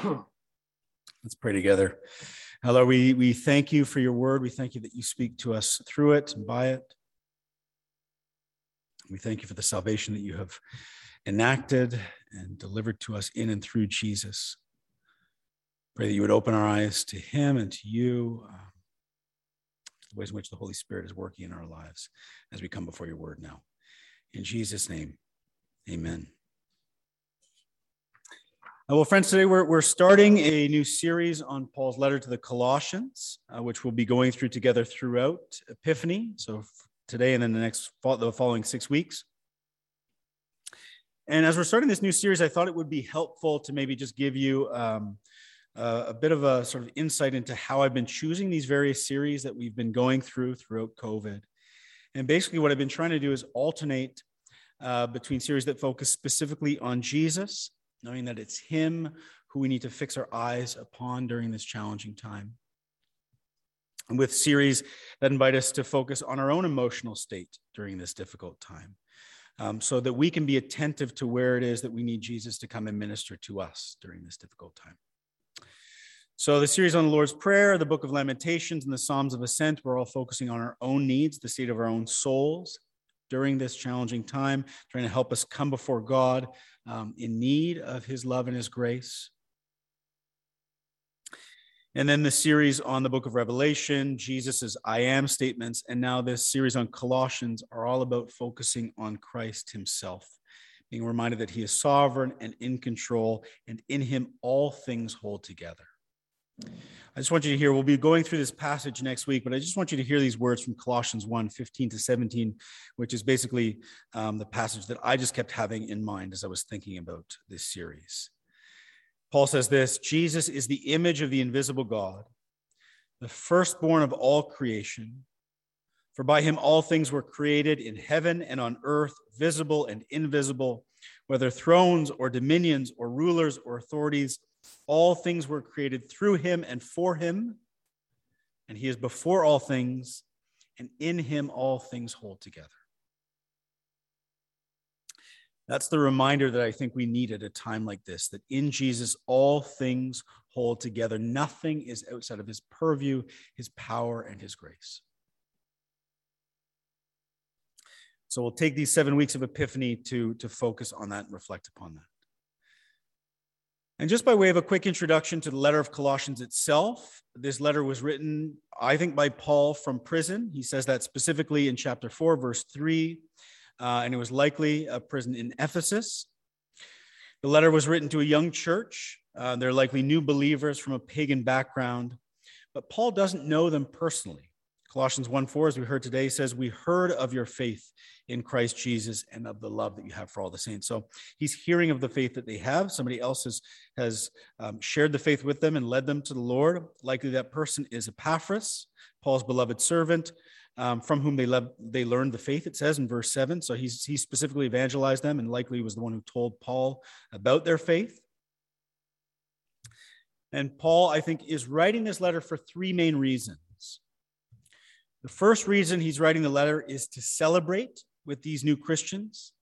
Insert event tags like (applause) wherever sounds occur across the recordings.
(clears throat) Let's pray together. Lord, we, we thank you for your word. We thank you that you speak to us through it and by it. We thank you for the salvation that you have enacted and delivered to us in and through Jesus. Pray that you would open our eyes to him and to you, uh, the ways in which the Holy Spirit is working in our lives as we come before your word now. In Jesus' name, amen. Uh, well, friends, today we're, we're starting a new series on Paul's letter to the Colossians, uh, which we'll be going through together throughout Epiphany. So today and then the next the following six weeks. And as we're starting this new series, I thought it would be helpful to maybe just give you um, uh, a bit of a sort of insight into how I've been choosing these various series that we've been going through throughout COVID. And basically, what I've been trying to do is alternate uh, between series that focus specifically on Jesus knowing that it's Him who we need to fix our eyes upon during this challenging time. And with series that invite us to focus on our own emotional state during this difficult time, um, so that we can be attentive to where it is that we need Jesus to come and minister to us during this difficult time. So, the series on the Lord's Prayer, the book of Lamentations, and the Psalms of Ascent, we're all focusing on our own needs, the state of our own souls during this challenging time, trying to help us come before God um, in need of his love and his grace. And then the series on the book of Revelation, Jesus's I am statements, and now this series on Colossians are all about focusing on Christ himself, being reminded that he is sovereign and in control, and in him all things hold together. I just want you to hear, we'll be going through this passage next week, but I just want you to hear these words from Colossians 1 15 to 17, which is basically um, the passage that I just kept having in mind as I was thinking about this series. Paul says this Jesus is the image of the invisible God, the firstborn of all creation. For by him all things were created in heaven and on earth, visible and invisible, whether thrones or dominions or rulers or authorities. All things were created through him and for him, and he is before all things, and in him all things hold together. That's the reminder that I think we need at a time like this that in Jesus, all things hold together. Nothing is outside of his purview, his power, and his grace. So we'll take these seven weeks of Epiphany to, to focus on that and reflect upon that. And just by way of a quick introduction to the letter of Colossians itself, this letter was written, I think, by Paul from prison. He says that specifically in chapter 4, verse 3, uh, and it was likely a prison in Ephesus. The letter was written to a young church. Uh, they're likely new believers from a pagan background, but Paul doesn't know them personally. Colossians 1 4, as we heard today, says, We heard of your faith in Christ Jesus and of the love that you have for all the saints. So he's hearing of the faith that they have. Somebody else has, has um, shared the faith with them and led them to the Lord. Likely that person is Epaphras, Paul's beloved servant, um, from whom they, le- they learned the faith, it says in verse 7. So he's, he specifically evangelized them and likely was the one who told Paul about their faith. And Paul, I think, is writing this letter for three main reasons. The first reason he's writing the letter is to celebrate with these new Christians,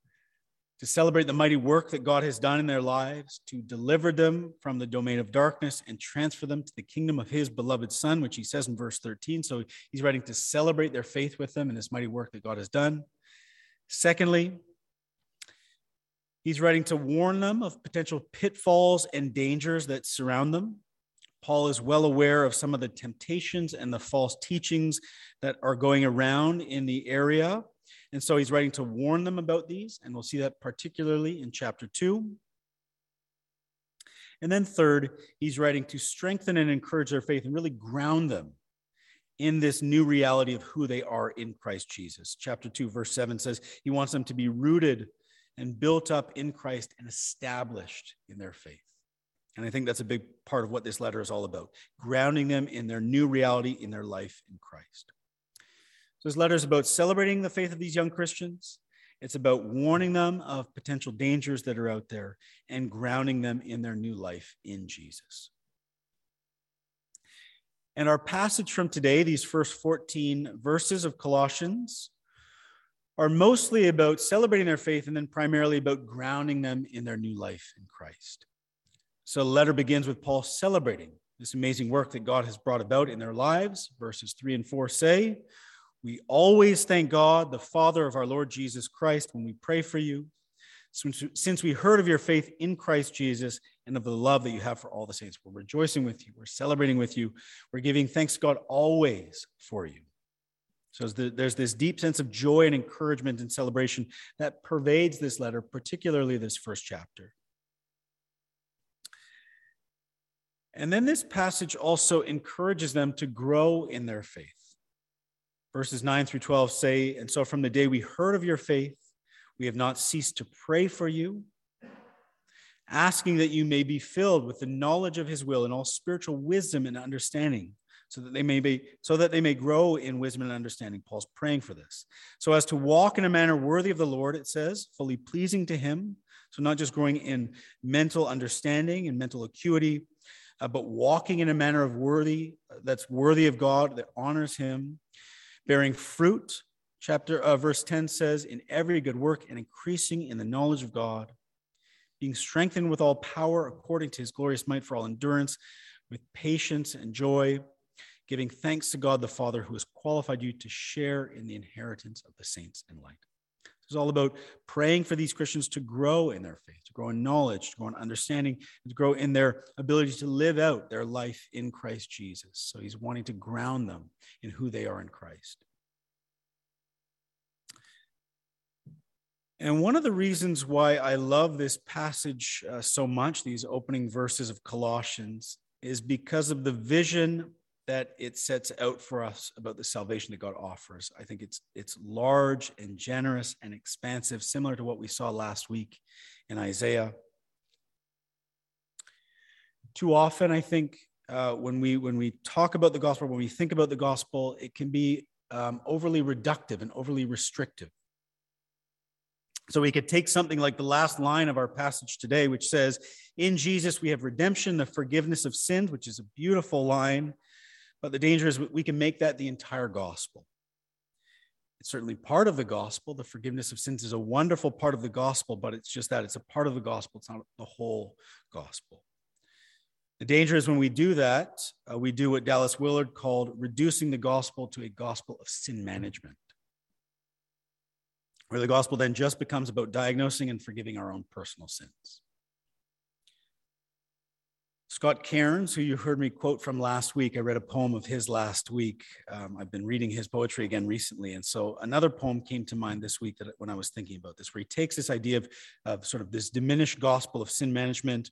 to celebrate the mighty work that God has done in their lives, to deliver them from the domain of darkness and transfer them to the kingdom of his beloved Son, which he says in verse 13. So he's writing to celebrate their faith with them and this mighty work that God has done. Secondly, he's writing to warn them of potential pitfalls and dangers that surround them. Paul is well aware of some of the temptations and the false teachings that are going around in the area. And so he's writing to warn them about these, and we'll see that particularly in chapter 2. And then, third, he's writing to strengthen and encourage their faith and really ground them in this new reality of who they are in Christ Jesus. Chapter 2, verse 7 says he wants them to be rooted and built up in Christ and established in their faith. And I think that's a big part of what this letter is all about grounding them in their new reality in their life in Christ. So this letter is about celebrating the faith of these young Christians. It's about warning them of potential dangers that are out there and grounding them in their new life in Jesus. And our passage from today, these first 14 verses of Colossians, are mostly about celebrating their faith and then primarily about grounding them in their new life in Christ. So the letter begins with Paul celebrating this amazing work that God has brought about in their lives. Verses 3 and 4 say, We always thank God, the Father of our Lord Jesus Christ, when we pray for you, since we heard of your faith in Christ Jesus and of the love that you have for all the saints. We're rejoicing with you, we're celebrating with you, we're giving thanks to God always for you. So there's this deep sense of joy and encouragement and celebration that pervades this letter, particularly this first chapter. And then this passage also encourages them to grow in their faith. Verses 9 through 12 say, And so from the day we heard of your faith, we have not ceased to pray for you, asking that you may be filled with the knowledge of his will and all spiritual wisdom and understanding, so that they may be so that they may grow in wisdom and understanding. Paul's praying for this. So as to walk in a manner worthy of the Lord, it says, fully pleasing to him. So not just growing in mental understanding and mental acuity, uh, but walking in a manner of worthy that's worthy of God, that honors Him, bearing fruit. Chapter uh, verse 10 says, in every good work and increasing in the knowledge of God, being strengthened with all power according to his glorious might for all endurance, with patience and joy, giving thanks to God the Father who has qualified you to share in the inheritance of the saints in light. It's all about praying for these Christians to grow in their faith, to grow in knowledge, to grow in understanding, and to grow in their ability to live out their life in Christ Jesus. So he's wanting to ground them in who they are in Christ. And one of the reasons why I love this passage uh, so much, these opening verses of Colossians, is because of the vision that it sets out for us about the salvation that God offers. I think it's it's large and generous and expansive, similar to what we saw last week in Isaiah. Too often, I think uh, when we when we talk about the gospel, when we think about the gospel, it can be um, overly reductive and overly restrictive. So we could take something like the last line of our passage today, which says, "In Jesus we have redemption, the forgiveness of sins," which is a beautiful line but the danger is we can make that the entire gospel. It's certainly part of the gospel. The forgiveness of sins is a wonderful part of the gospel, but it's just that it's a part of the gospel. It's not the whole gospel. The danger is when we do that, uh, we do what Dallas Willard called reducing the gospel to a gospel of sin management, where the gospel then just becomes about diagnosing and forgiving our own personal sins. Scott Cairns, who you heard me quote from last week, I read a poem of his last week. Um, I've been reading his poetry again recently. And so another poem came to mind this week that when I was thinking about this, where he takes this idea of, of sort of this diminished gospel of sin management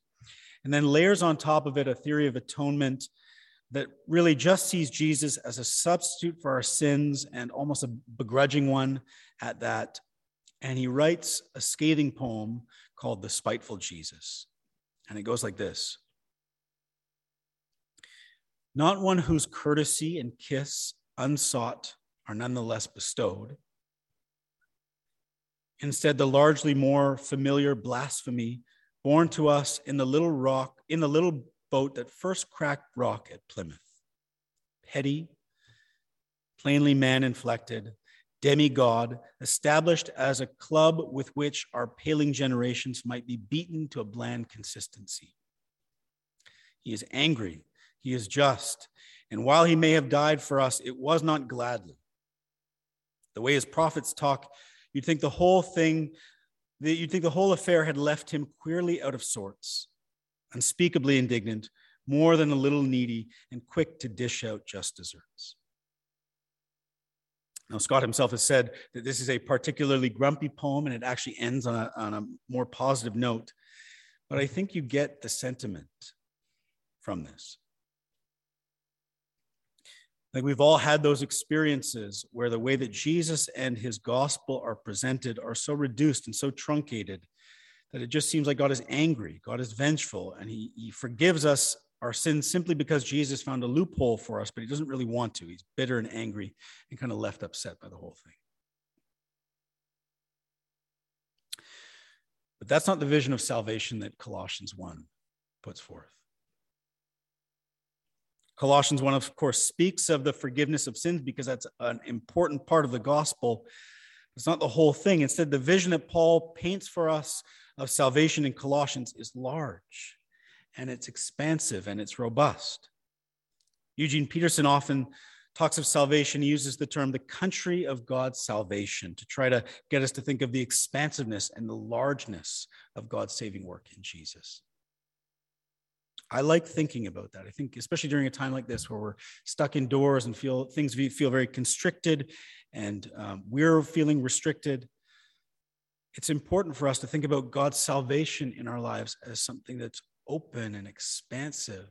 and then layers on top of it a theory of atonement that really just sees Jesus as a substitute for our sins and almost a begrudging one at that. And he writes a scathing poem called The Spiteful Jesus. And it goes like this not one whose courtesy and kiss unsought are nonetheless bestowed. Instead, the largely more familiar blasphemy born to us in the little rock, in the little boat that first cracked rock at Plymouth. Petty, plainly man inflected, demigod, established as a club with which our paling generations might be beaten to a bland consistency. He is angry he is just. And while he may have died for us, it was not gladly. The way his prophets talk, you'd think the whole thing, you'd think the whole affair had left him queerly out of sorts, unspeakably indignant, more than a little needy, and quick to dish out just desserts. Now, Scott himself has said that this is a particularly grumpy poem and it actually ends on a, on a more positive note. But I think you get the sentiment from this. Like we've all had those experiences where the way that Jesus and his gospel are presented are so reduced and so truncated that it just seems like God is angry, God is vengeful, and he, he forgives us our sins simply because Jesus found a loophole for us, but he doesn't really want to. He's bitter and angry and kind of left upset by the whole thing. But that's not the vision of salvation that Colossians 1 puts forth. Colossians 1, of course, speaks of the forgiveness of sins because that's an important part of the gospel. It's not the whole thing. Instead, the vision that Paul paints for us of salvation in Colossians is large and it's expansive and it's robust. Eugene Peterson often talks of salvation, he uses the term the country of God's salvation to try to get us to think of the expansiveness and the largeness of God's saving work in Jesus. I like thinking about that. I think, especially during a time like this where we're stuck indoors and feel things feel very constricted and um, we're feeling restricted, it's important for us to think about God's salvation in our lives as something that's open and expansive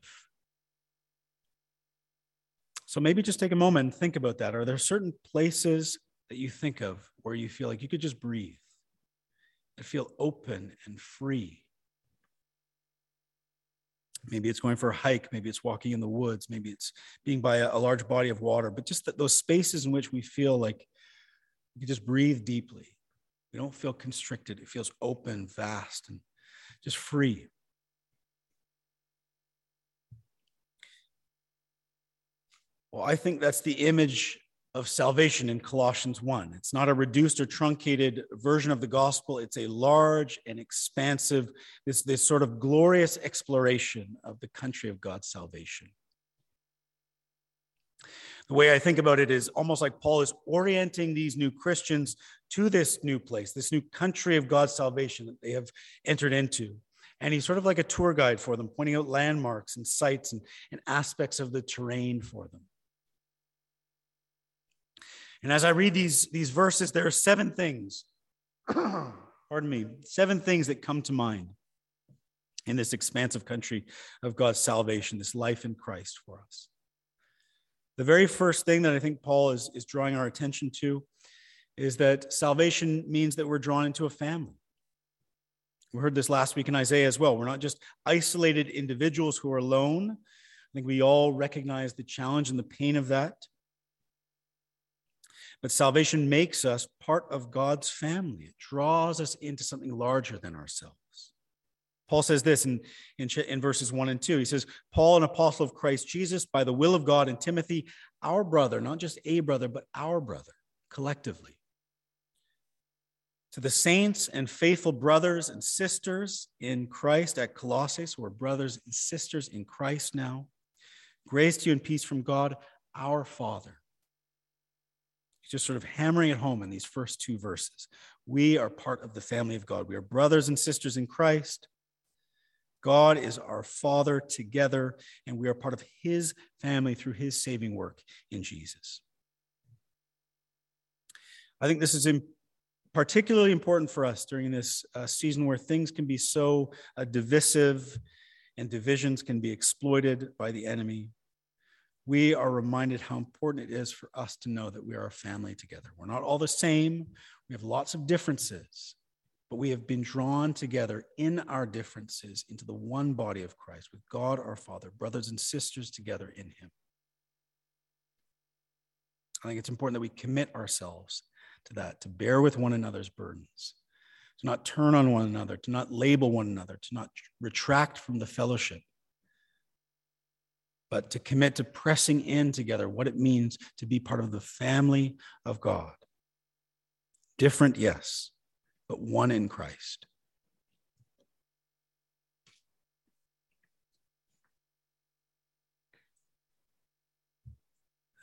so maybe just take a moment and think about that. Are there certain places that you think of where you feel like you could just breathe and feel open and free? Maybe it's going for a hike. Maybe it's walking in the woods. Maybe it's being by a, a large body of water. But just those spaces in which we feel like we can just breathe deeply. We don't feel constricted. It feels open, vast, and just free. Well, I think that's the image of salvation in Colossians 1. It's not a reduced or truncated version of the gospel, it's a large and expansive, this, this sort of glorious exploration of the country of God's salvation. The way I think about it is almost like Paul is orienting these new Christians to this new place, this new country of God's salvation that they have entered into. And he's sort of like a tour guide for them, pointing out landmarks and sites and, and aspects of the terrain for them. And as I read these, these verses, there are seven things, (clears throat) pardon me, seven things that come to mind in this expansive country of God's salvation, this life in Christ for us. The very first thing that I think Paul is, is drawing our attention to is that salvation means that we're drawn into a family. We heard this last week in Isaiah as well. We're not just isolated individuals who are alone. I think we all recognize the challenge and the pain of that. But salvation makes us part of God's family. It draws us into something larger than ourselves. Paul says this in, in, in, verses 1 and 2. He says, Paul, an apostle of Christ Jesus, by the will of God, and Timothy, our brother, not just a brother, but our brother, collectively. To the saints and faithful brothers and sisters in Christ at Colossae, so we're brothers and sisters in Christ now. Grace to you and peace from God, our Father He's just sort of hammering it home in these first two verses. We are part of the family of God. We are brothers and sisters in Christ. God is our Father together, and we are part of His family through His saving work in Jesus. I think this is particularly important for us during this uh, season where things can be so uh, divisive and divisions can be exploited by the enemy we are reminded how important it is for us to know that we are a family together. We're not all the same, we have lots of differences, but we have been drawn together in our differences into the one body of Christ with God our Father, brothers and sisters together in Him. I think it's important that we commit ourselves to that, to bear with one another's burdens, to not turn on one another, to not label one another, to not retract from the fellowship but to commit to pressing in together what it means to be part of the family of God. Different, yes, but one in Christ.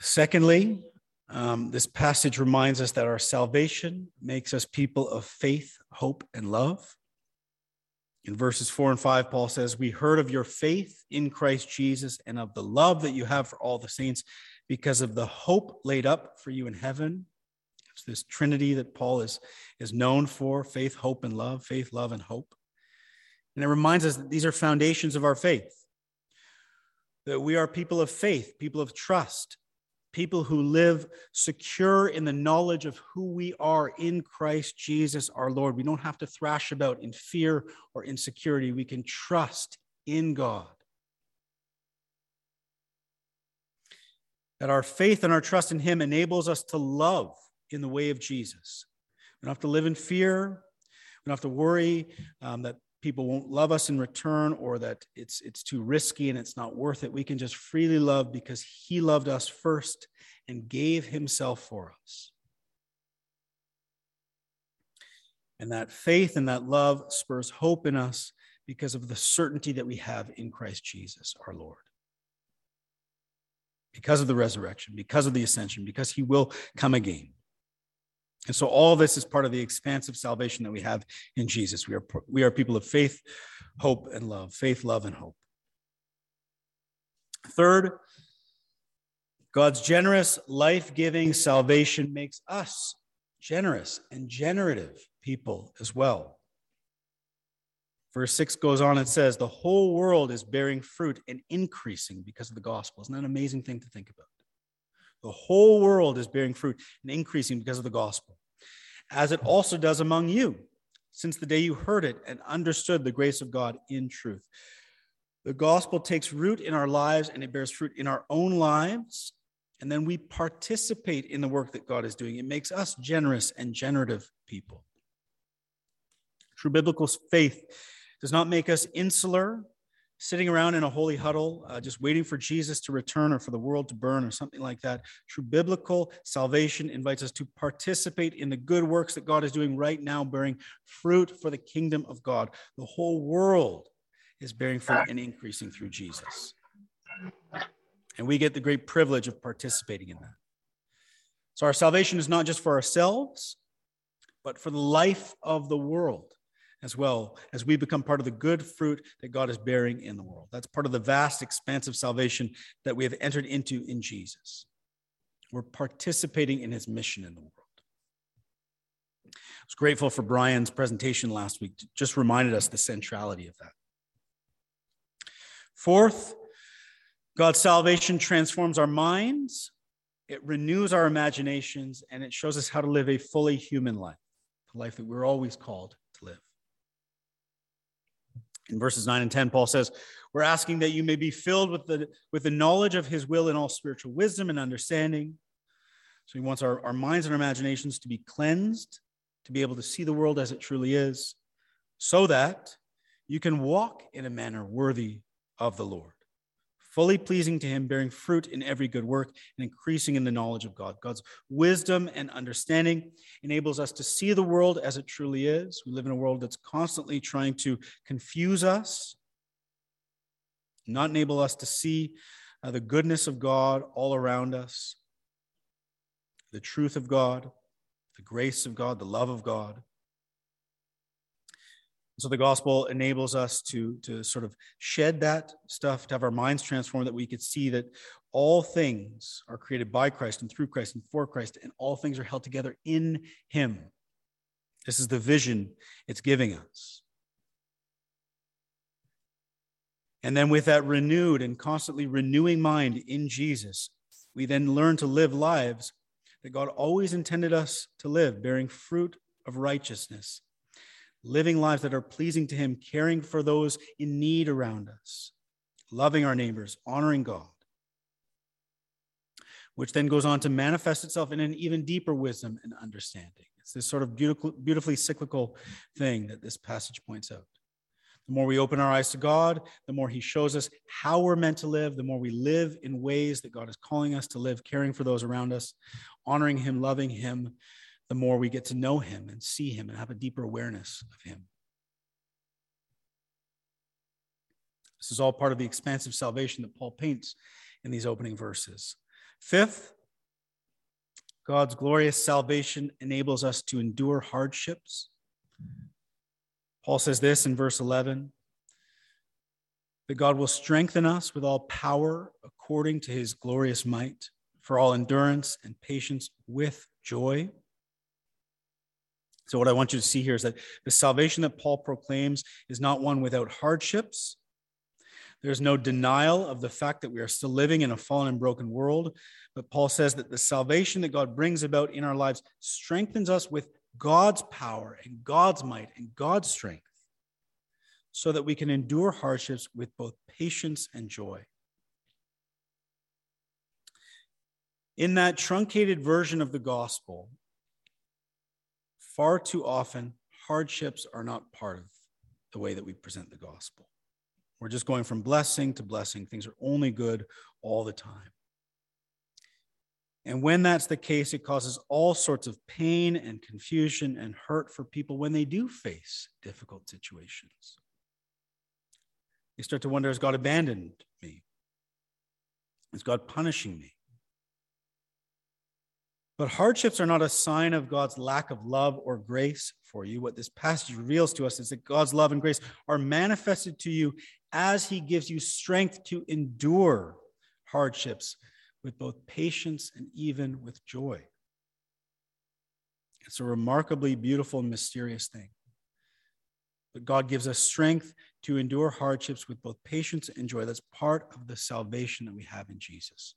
Secondly, um, this passage reminds us that our salvation makes us people of faith, hope, and love. In verses four and five, Paul says, We heard of your faith in Christ Jesus and of the love that you have for all the saints because of the hope laid up for you in heaven. It's this trinity that Paul is, is known for faith, hope, and love, faith, love, and hope. And it reminds us that these are foundations of our faith, that we are people of faith, people of trust, people who live secure in the knowledge of who we are in Christ Jesus our Lord. We don't have to thrash about in fear or insecurity. We can trust in God. That our faith and our trust in Him enables us to love in the way of Jesus. We don't have to live in fear. We don't have to worry um, that people won't love us in return or that it's it's too risky and it's not worth it we can just freely love because he loved us first and gave himself for us and that faith and that love spurs hope in us because of the certainty that we have in Christ Jesus, our Lord. Because of the resurrection, because of the ascension, because he will come again. And so all this is part of the expansive salvation that we have in Jesus. We are, we are people of faith, hope, and love. Faith, love, and hope. Third, God's generous, life giving salvation makes us generous and generative people as well. Verse 6 goes on and says, The whole world is bearing fruit and increasing because of the gospel. Isn't that an amazing thing to think about? The whole world is bearing fruit and increasing because of the gospel, as it also does among you, since the day you heard it and understood the grace of God in truth. The gospel takes root in our lives and it bears fruit in our own lives. And then we participate in the work that God is doing. It makes us generous and generative people. True biblical faith does not make us insular, sitting around in a holy huddle, uh, just waiting for Jesus to return or for the world to burn or something like that. True biblical salvation invites us to participate in the good works that God is doing right now, bearing fruit for the kingdom of God. The whole world is bearing fruit and increasing through Jesus. And we get the great privilege of participating in that. So our salvation is not just for ourselves, but for the life of the world as well as we become part of the good fruit that God is bearing in the world. That's part of the vast expanse of salvation that we have entered into in Jesus. We're participating in his mission in the world. I was grateful for Brian's presentation last week, just reminded us the centrality of that. Fourth, God's salvation transforms our minds, it renews our imaginations, and it shows us how to live a fully human life, the life that we're always called. In verses 9 and 10, Paul says, We're asking that you may be filled with the, with the knowledge of his will and all spiritual wisdom and understanding. So he wants our, our minds and our imaginations to be cleansed, to be able to see the world as it truly is, so that you can walk in a manner worthy of the Lord, fully pleasing to Him, bearing fruit in every good work, and increasing in the knowledge of God. God's wisdom and understanding enables us to see the world as it truly is. We live in a world that's constantly trying to confuse us, not enable us to see uh, the goodness of God all around us, the truth of God, the grace of God, the love of God. So the gospel enables us to, to sort of shed that stuff, to have our minds transformed, that we could see that all things are created by Christ and through Christ and for Christ, and all things are held together in Him. This is the vision it's giving us. And then, with that renewed and constantly renewing mind in Jesus, we then learn to live lives that God always intended us to live, bearing fruit of righteousness living lives that are pleasing to Him, caring for those in need around us, loving our neighbors, honoring God, which then goes on to manifest itself in an even deeper wisdom and understanding. It's this sort of beautiful, beautifully cyclical thing that this passage points out. The more we open our eyes to God, the more He shows us how we're meant to live, the more we live in ways that God is calling us to live, caring for those around us, honoring Him, loving Him, the more we get to know him and see him and have a deeper awareness of him. This is all part of the expansive salvation that Paul paints in these opening verses. Fifth, God's glorious salvation enables us to endure hardships. Paul says this in verse 11 that God will strengthen us with all power according to his glorious might for all endurance and patience with joy so, what I want you to see here is that the salvation that Paul proclaims is not one without hardships. There's no denial of the fact that we are still living in a fallen and broken world. But Paul says that the salvation that God brings about in our lives strengthens us with God's power and God's might and God's strength so that we can endure hardships with both patience and joy. In that truncated version of the gospel, far too often, hardships are not part of the way that we present the gospel. We're just going from blessing to blessing. Things are only good all the time. And when that's the case, it causes all sorts of pain and confusion and hurt for people when they do face difficult situations. They start to wonder has God abandoned me? Is God punishing me? But hardships are not a sign of God's lack of love or grace for you. What this passage reveals to us is that God's love and grace are manifested to you as He gives you strength to endure hardships with both patience and even with joy. It's a remarkably beautiful and mysterious thing. But God gives us strength to endure hardships with both patience and joy. That's part of the salvation that we have in Jesus.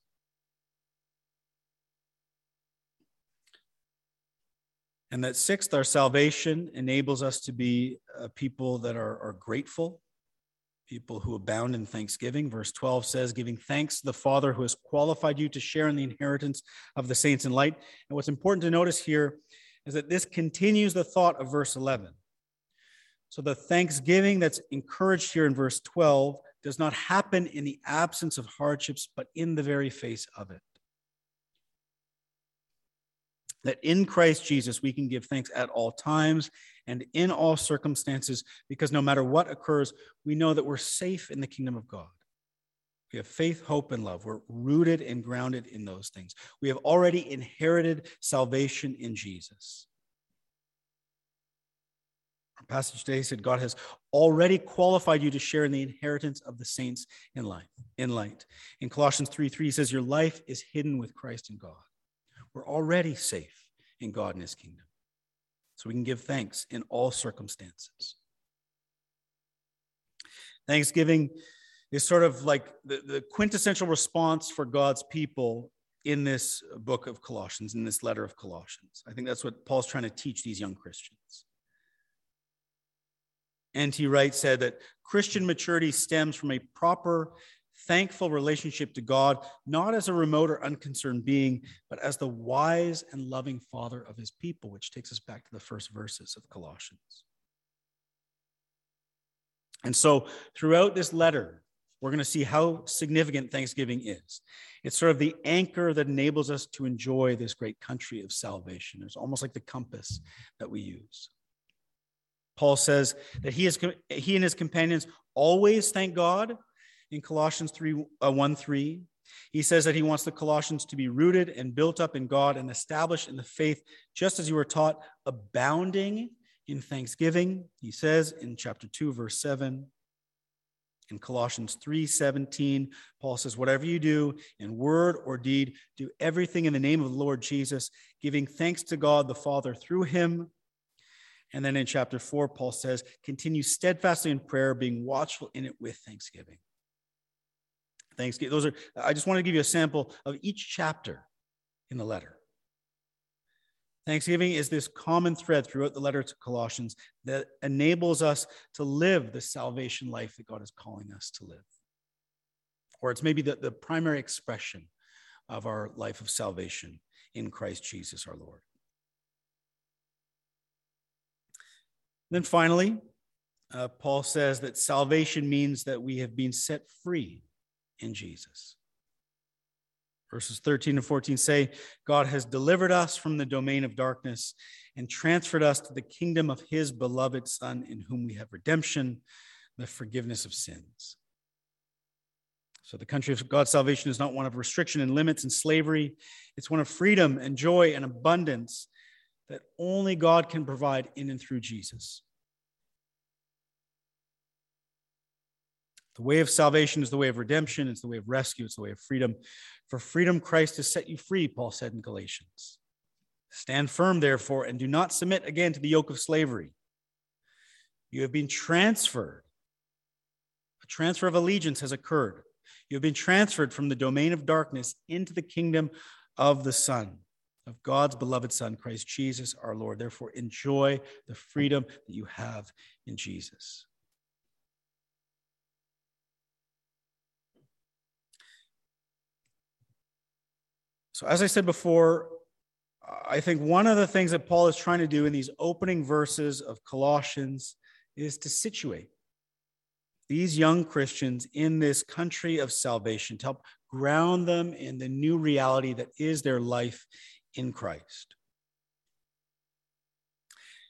And that sixth, our salvation enables us to be uh, people that are, are grateful, people who abound in thanksgiving. Verse 12 says, giving thanks to the Father who has qualified you to share in the inheritance of the saints in light. And what's important to notice here is that this continues the thought of verse 11. So the thanksgiving that's encouraged here in verse 12 does not happen in the absence of hardships, but in the very face of it that in Christ Jesus we can give thanks at all times and in all circumstances, because no matter what occurs, we know that we're safe in the kingdom of God. We have faith, hope, and love. We're rooted and grounded in those things. We have already inherited salvation in Jesus. Our passage today said God has already qualified you to share in the inheritance of the saints in life, in light. In Colossians 3 3 he says, Your life is hidden with Christ in God. We're already safe in God and his kingdom. So we can give thanks in all circumstances. Thanksgiving is sort of like the, the quintessential response for God's people in this book of Colossians, in this letter of Colossians. I think that's what Paul's trying to teach these young Christians. N.T. Wright said that Christian maturity stems from a proper thankful relationship to God, not as a remote or unconcerned being, but as the wise and loving Father of his people, which takes us back to the first verses of Colossians. And so, throughout this letter, we're going to see how significant Thanksgiving is. It's sort of the anchor that enables us to enjoy this great country of salvation. It's almost like the compass that we use. Paul says that he, is, he and his companions always thank God in Colossians 3 uh, 1 3. He says that he wants the Colossians to be rooted and built up in God and established in the faith, just as you were taught, abounding in thanksgiving. He says in chapter 2, verse 7. In Colossians 3 17, Paul says, Whatever you do in word or deed, do everything in the name of the Lord Jesus, giving thanks to God the Father through him. And then in chapter 4, Paul says, Continue steadfastly in prayer, being watchful in it with thanksgiving. Thanksgiving. Those are, I just want to give you a sample of each chapter in the letter. Thanksgiving is this common thread throughout the letter to Colossians that enables us to live the salvation life that God is calling us to live. Or it's maybe the, the primary expression of our life of salvation in Christ Jesus our Lord. then finally, uh, Paul says that salvation means that we have been set free in Jesus. Verses 13 and 14 say, God has delivered us from the domain of darkness and transferred us to the kingdom of his beloved Son, in whom we have redemption, the forgiveness of sins. So, the country of God's salvation is not one of restriction and limits and slavery, it's one of freedom and joy and abundance that only God can provide in and through Jesus. The way of salvation is the way of redemption, it's the way of rescue, it's the way of freedom. For freedom, Christ has set you free, Paul said in Galatians. Stand firm, therefore, and do not submit again to the yoke of slavery. You have been transferred. A transfer of allegiance has occurred. You have been transferred from the domain of darkness into the kingdom of the Son, of God's beloved Son, Christ Jesus our Lord. Therefore, enjoy the freedom that you have in Jesus. So, as I said before, I think one of the things that Paul is trying to do in these opening verses of Colossians is to situate these young Christians in this country of salvation, to help ground them in the new reality that is their life in Christ.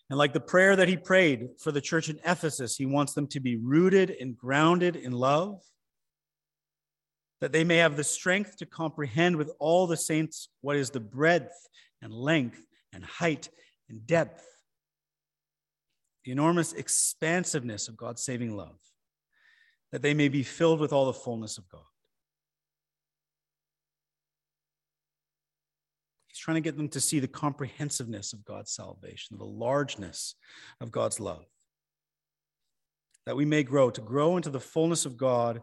And like the prayer that he prayed for the church in Ephesus, he wants them to be rooted and grounded in love, that they may have the strength to comprehend with all the saints what is the breadth and length and height and depth, the enormous expansiveness of God's saving love, that they may be filled with all the fullness of God. He's trying to get them to see the comprehensiveness of God's salvation, the largeness of God's love. That we may grow. To grow into the fullness of God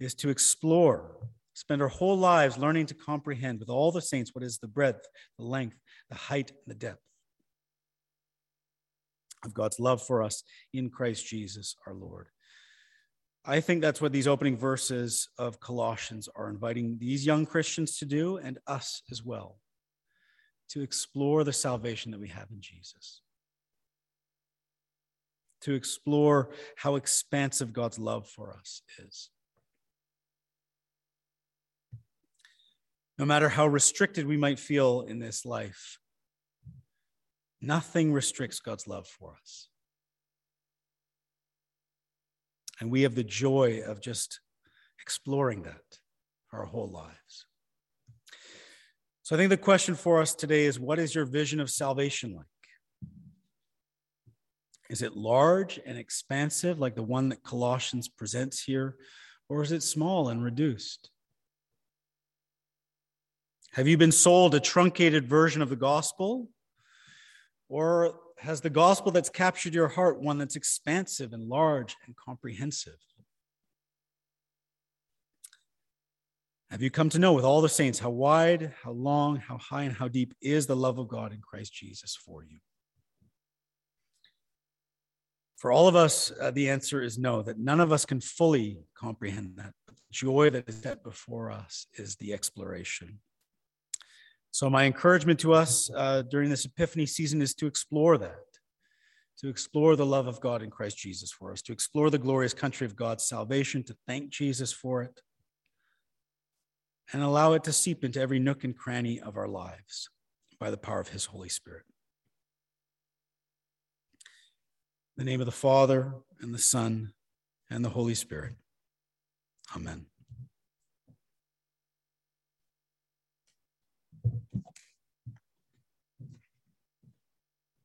is to explore, spend our whole lives learning to comprehend with all the saints what is the breadth, the length, the height, and the depth of God's love for us in Christ Jesus our Lord. I think that's what these opening verses of Colossians are inviting these young Christians to do and us as well to explore the salvation that we have in Jesus, to explore how expansive God's love for us is. No matter how restricted we might feel in this life, nothing restricts God's love for us. And we have the joy of just exploring that our whole lives. So I think the question for us today is what is your vision of salvation like? Is it large and expansive, like the one that Colossians presents here, or is it small and reduced? Have you been sold a truncated version of the gospel? Or has the gospel that's captured your heart one that's expansive and large and comprehensive? Have you come to know with all the saints how wide, how long, how high, and how deep is the love of God in Christ Jesus for you? For all of us, uh, the answer is no, that none of us can fully comprehend that. But the joy that is set before us is the exploration. So, my encouragement to us uh, during this Epiphany season is to explore that, to explore the love of God in Christ Jesus for us, to explore the glorious country of God's salvation, to thank Jesus for it, and allow it to seep into every nook and cranny of our lives by the power of His Holy Spirit. In the name of the Father, and the Son, and the Holy Spirit. Amen.